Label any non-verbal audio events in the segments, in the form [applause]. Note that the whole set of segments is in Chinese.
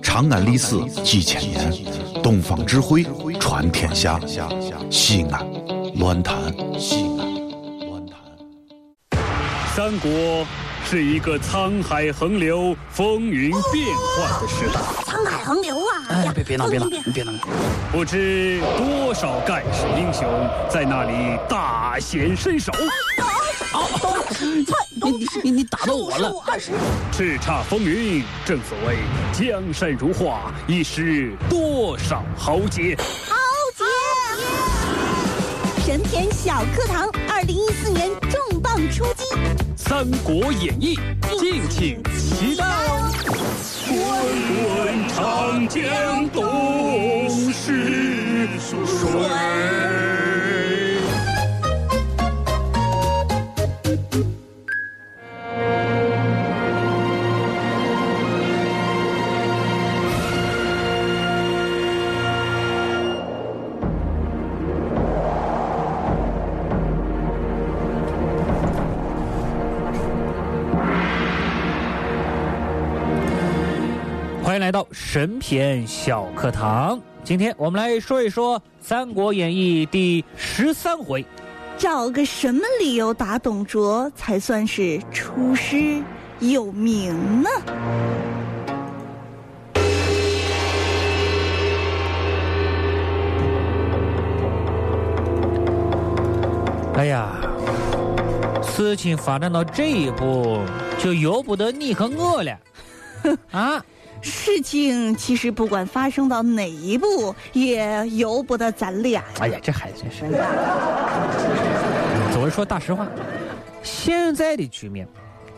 长安历史几千年，东方智慧传天下。西安，乱谈西安，乱谈。三国是一个沧海横流、风云变幻的时代。沧海横流啊！哎，别别闹，别闹，你别闹！不知多少盖世英雄在那里大显身手。你你你你打到我了！叱咤风云，正所谓江山如画，一时多少豪杰。豪杰！神篇小课堂，二零一四年重磅出击，《三国演义》，敬请期待！滚滚长江东逝水。迎来到神篇小课堂。今天我们来说一说《三国演义》第十三回，找个什么理由打董卓才算是出师有名呢？哎呀，事情发展到这一步，就由不得你和我了。[laughs] 啊，事情其实不管发生到哪一步，也由不得咱俩。哎呀，这孩子真是。总是说大实话，现在的局面，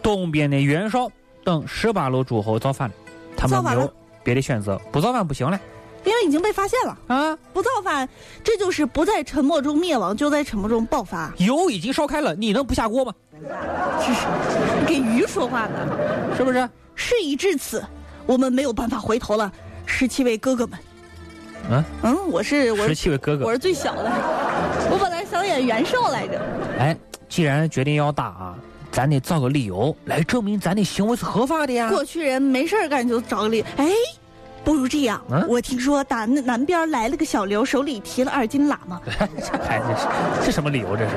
东边的袁绍等十八路诸侯造反了，他们没有别的选择，不造反不行了。因为已经被发现了啊！不造反，这就是不在沉默中灭亡，就在沉默中爆发。油已经烧开了，你能不下锅吗？这是给鱼说话呢，是不是？事已至此，我们没有办法回头了。十七位哥哥们，嗯嗯，我是我十七位哥哥，我是最小的。我本来想演袁绍来着。哎，既然决定要打啊，咱得找个理由来证明咱的行为是合法的呀。过去人没事干就找个理，哎。不如这样，我听说打南南边来了个小刘，手里提了二斤喇嘛。[laughs] 这孩子是是什么理由？这是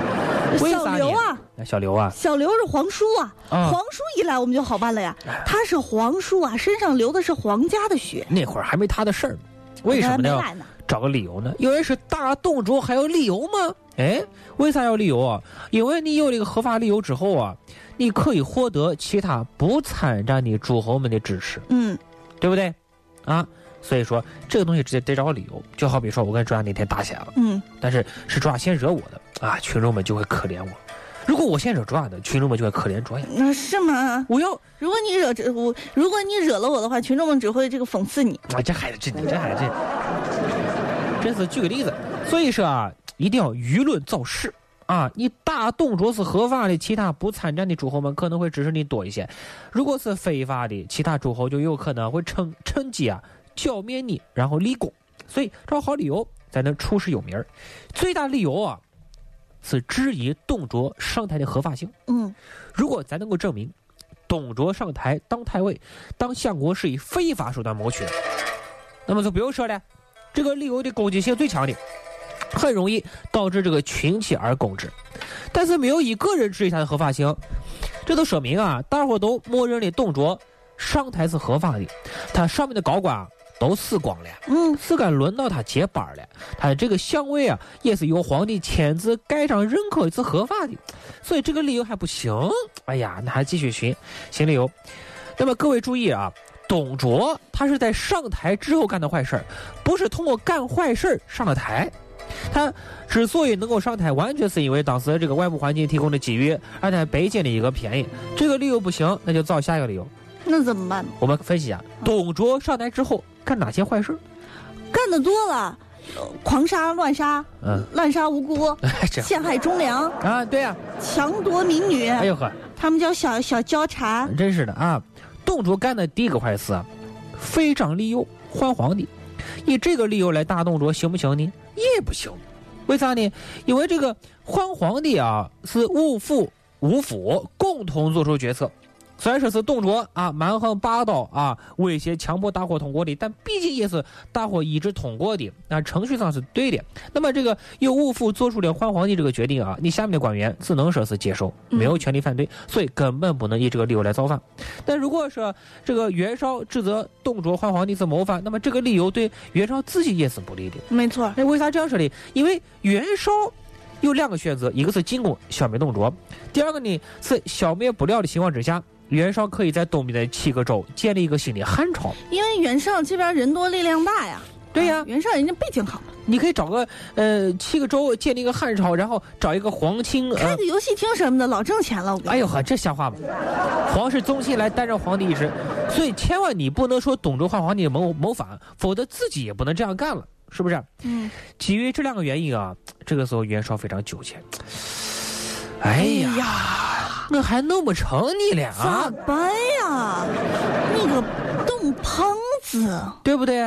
小刘啊，小刘啊，小刘是皇叔啊。皇叔一来，我们就好办了呀。他是皇叔啊，身上流的是皇家的血。那会儿还没他的事儿，为什么呢？找个理由呢？因为是大董卓，还有理由吗？哎，为啥要理由啊？因为你有了一个合法理由之后啊，你可以获得其他不参战的诸侯们的支持。嗯，对不对？啊，所以说这个东西直接得找个理由，就好比说我跟卓雅那天打起来了，嗯，但是是卓雅先惹我的啊，群众们就会可怜我；如果我先惹卓雅的，群众们就会可怜卓雅。那是吗？我要如果你惹这我，如果你惹了我的话，群众们只会这个讽刺你。啊，这孩子真的，这孩子真是举个例子。所以说啊，一定要舆论造势啊！你打董卓是合法的，其他不参战的诸侯们可能会支持你多一些；如果是非法的，其他诸侯就有可能会趁趁机啊剿灭你，然后立功。所以找好理由才能出师有名儿。最大理由啊，是质疑董卓上台的合法性。嗯，如果咱能够证明董卓上台当太尉、当相国是以非法手段谋取的，那么就不用说了，这个理由的攻击性最强的。很容易导致这个群起而攻之，但是没有一个人质疑他的合法性，这都说明啊，大伙都默认了董卓上台是合法的，他上面的高官啊都死光了，嗯，是该轮到他接班了，他的这个相位啊也是由皇帝签字盖章认可是合法的，所以这个理由还不行，哎呀，那还继续寻寻理由。那么各位注意啊，董卓他是在上台之后干的坏事不是通过干坏事上了台。他之所以能够上台，完全是因为当时这个外部环境提供的机遇，而他北京的一个便宜。这个理由不行，那就找下一个理由。那怎么办？我们分析啊，董卓上台之后干哪些坏事？干的多了，狂杀乱杀，嗯，滥杀无辜，陷害忠良啊，对啊，强夺民女。哎呦呵，他们叫小小交蝉。真是的啊，董卓干的第一个坏事，废张立右，换皇帝。以这个理由来打董卓行不行呢？也不行，为啥呢？因为这个换皇帝啊，是五府五府共同做出决策，虽然说是董卓啊蛮横霸道啊，威胁强迫大伙通过的，但毕竟也是大伙一致通过的，那程序上是对的。那么这个由武府做出了换皇帝这个决定啊，你下面的官员只能说是接受，没有权利反对，所以根本不能以这个理由来造反。但如果说这个袁绍指责董卓换皇帝是谋反，那么这个理由对袁绍自己也是不利的。没错，那为啥这样说呢？因为袁绍。有两个选择，一个是进攻消灭董卓，第二个呢是消灭不了的情况之下，袁绍可以在东边的七个州建立一个新的汉朝。因为袁绍这边人多力量大呀。对呀，袁绍人家背景好，你可以找个呃七个州建立一个汉朝，然后找一个皇亲，开个游戏厅什么的，老挣钱了。哎呦呵，这瞎话吗？[laughs] 皇室宗亲来担任皇帝一职，所以千万你不能说董卓换皇帝谋谋反，否则自己也不能这样干了。是不是？嗯，基于这两个原因啊，这个时候袁绍非常纠结。哎呀，我还弄不成你俩，咋办呀？你个董胖子，对不对？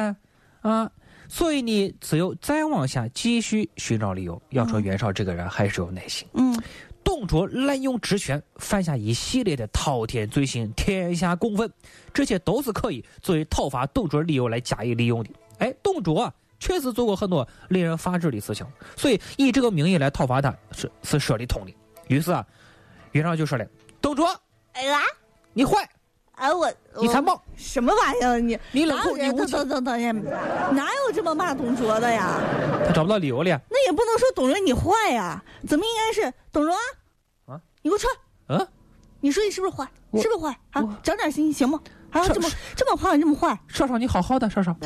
啊，所以你只有再往下继续寻找理由。要说袁绍这个人还是有耐心。嗯，董卓滥用职权，犯下一系列的滔天罪行，天下公愤，这些都是可以作为讨伐董卓理由来加以利用的。哎，董卓啊。确实做过很多令人发指的事情，所以以这个名义来讨伐他是是说得通的。于是啊，袁绍就说了：“董卓，哎呀，你坏，哎我你残暴，什么玩意儿你？你冷酷，你无情，等等等等，哪有这么骂董卓的呀？他找不到理由了。那也不能说董卓你坏呀，怎么应该是董卓啊？你给我出来！啊，你说你是不是坏？是不是坏啊？长点心行吗？啊，这么这么胖，这么坏，少少你好好的，少少。[laughs]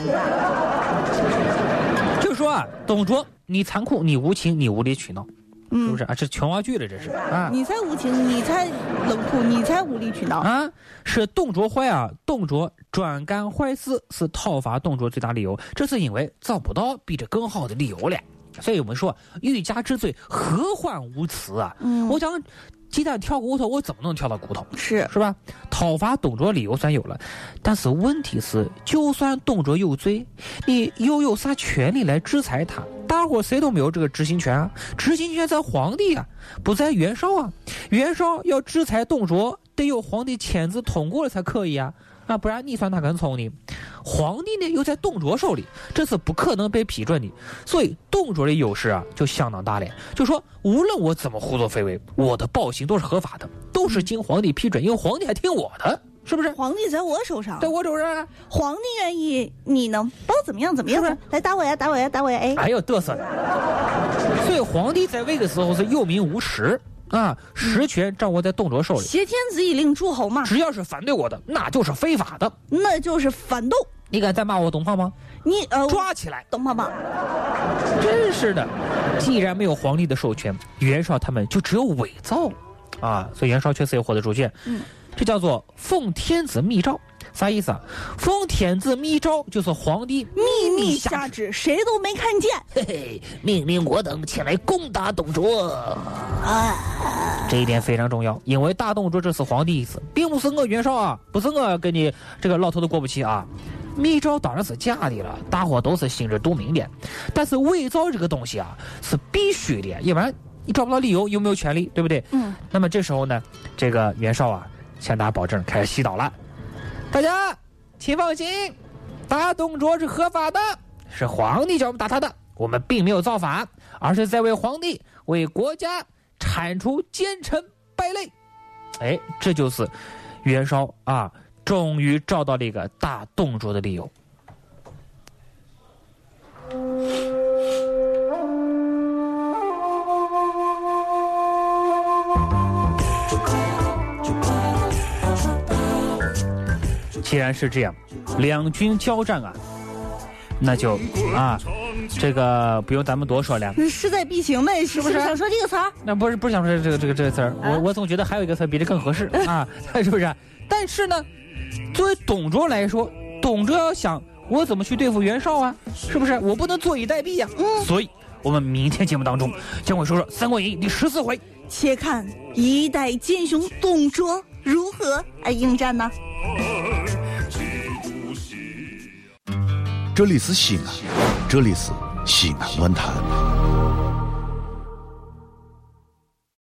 就说啊，董卓，你残酷，你无情，你无理取闹，是不是啊？这琼瑶剧了，这是啊。你才无情，你才冷酷，你才无理取闹啊！是董卓坏啊！董卓专干坏事，是讨伐董卓最大理由。这是因为找不到比这更好的理由了。所以我们说，欲加之罪，何患无辞啊？嗯，我想。鸡蛋挑骨头，我怎么能挑到骨头？是是吧？讨伐董卓理由算有了，但是问题是，就算董卓有罪，你又有啥权利来制裁他？大伙谁都没有这个执行权啊！执行权在皇帝啊，不在袁绍啊。袁绍要制裁董卓，得有皇帝签字通过了才可以啊。那不然你算哪根葱呢？皇帝呢又在董卓手里，这是不可能被批准的。所以董卓的优势啊就相当大了。就说无论我怎么胡作非为，我的暴行都是合法的，都是经皇帝批准，因为皇帝还听我的，是不是？皇帝在我手上，在我手上。皇帝愿意，你能包怎么样？怎么样？来打我呀！打我呀！打我呀！哎，哎呦嘚瑟！所以皇帝在位的时候是有名无实。啊，实权掌握在董卓手里。挟天子以令诸侯嘛。只要是反对我的，那就是非法的，那就是反动。你敢再骂我董胖吗？你呃，抓起来，董胖胖？真是的，既然没有皇帝的授权，袁绍他们就只有伪造，啊，所以袁绍确实也活得出去。嗯，这叫做奉天子密诏。啥意思啊？奉天子密诏就是皇帝秘密下旨，谁都没看见。嘿嘿，命令我等前来攻打董卓。啊，这一点非常重要，因为大董卓这是皇帝意思，并不是我袁绍啊，不是我跟你这个老头子过不去啊。密诏当然是假的了，大伙都是心知肚明的。但是伪造这个东西啊是必须的，要不然你找不到理由，又没有权利，对不对？嗯。那么这时候呢，这个袁绍啊向大家保证，开始洗脑了。大家，请放心，打董卓是合法的，是皇帝叫我们打他的，我们并没有造反，而是在为皇帝、为国家铲除奸臣败类。哎，这就是袁绍啊，终于找到了一个打董卓的理由。既然是这样，两军交战啊，那就啊，这个不用咱们多说了，势在必行呗，是不是？想说这个词儿？那不是不是想说这个这个这个词儿，我我总觉得还有一个词比这更合适 [laughs] 啊，[laughs] 是不是？但是呢，作为董卓来说，董卓要想我怎么去对付袁绍啊，是不是？我不能坐以待毙呀。嗯。所以，我们明天节目当中将会说说《三国演义》第十四回，且看一代奸雄董卓如何来应战呢？这里是西安，这里是西安论坛。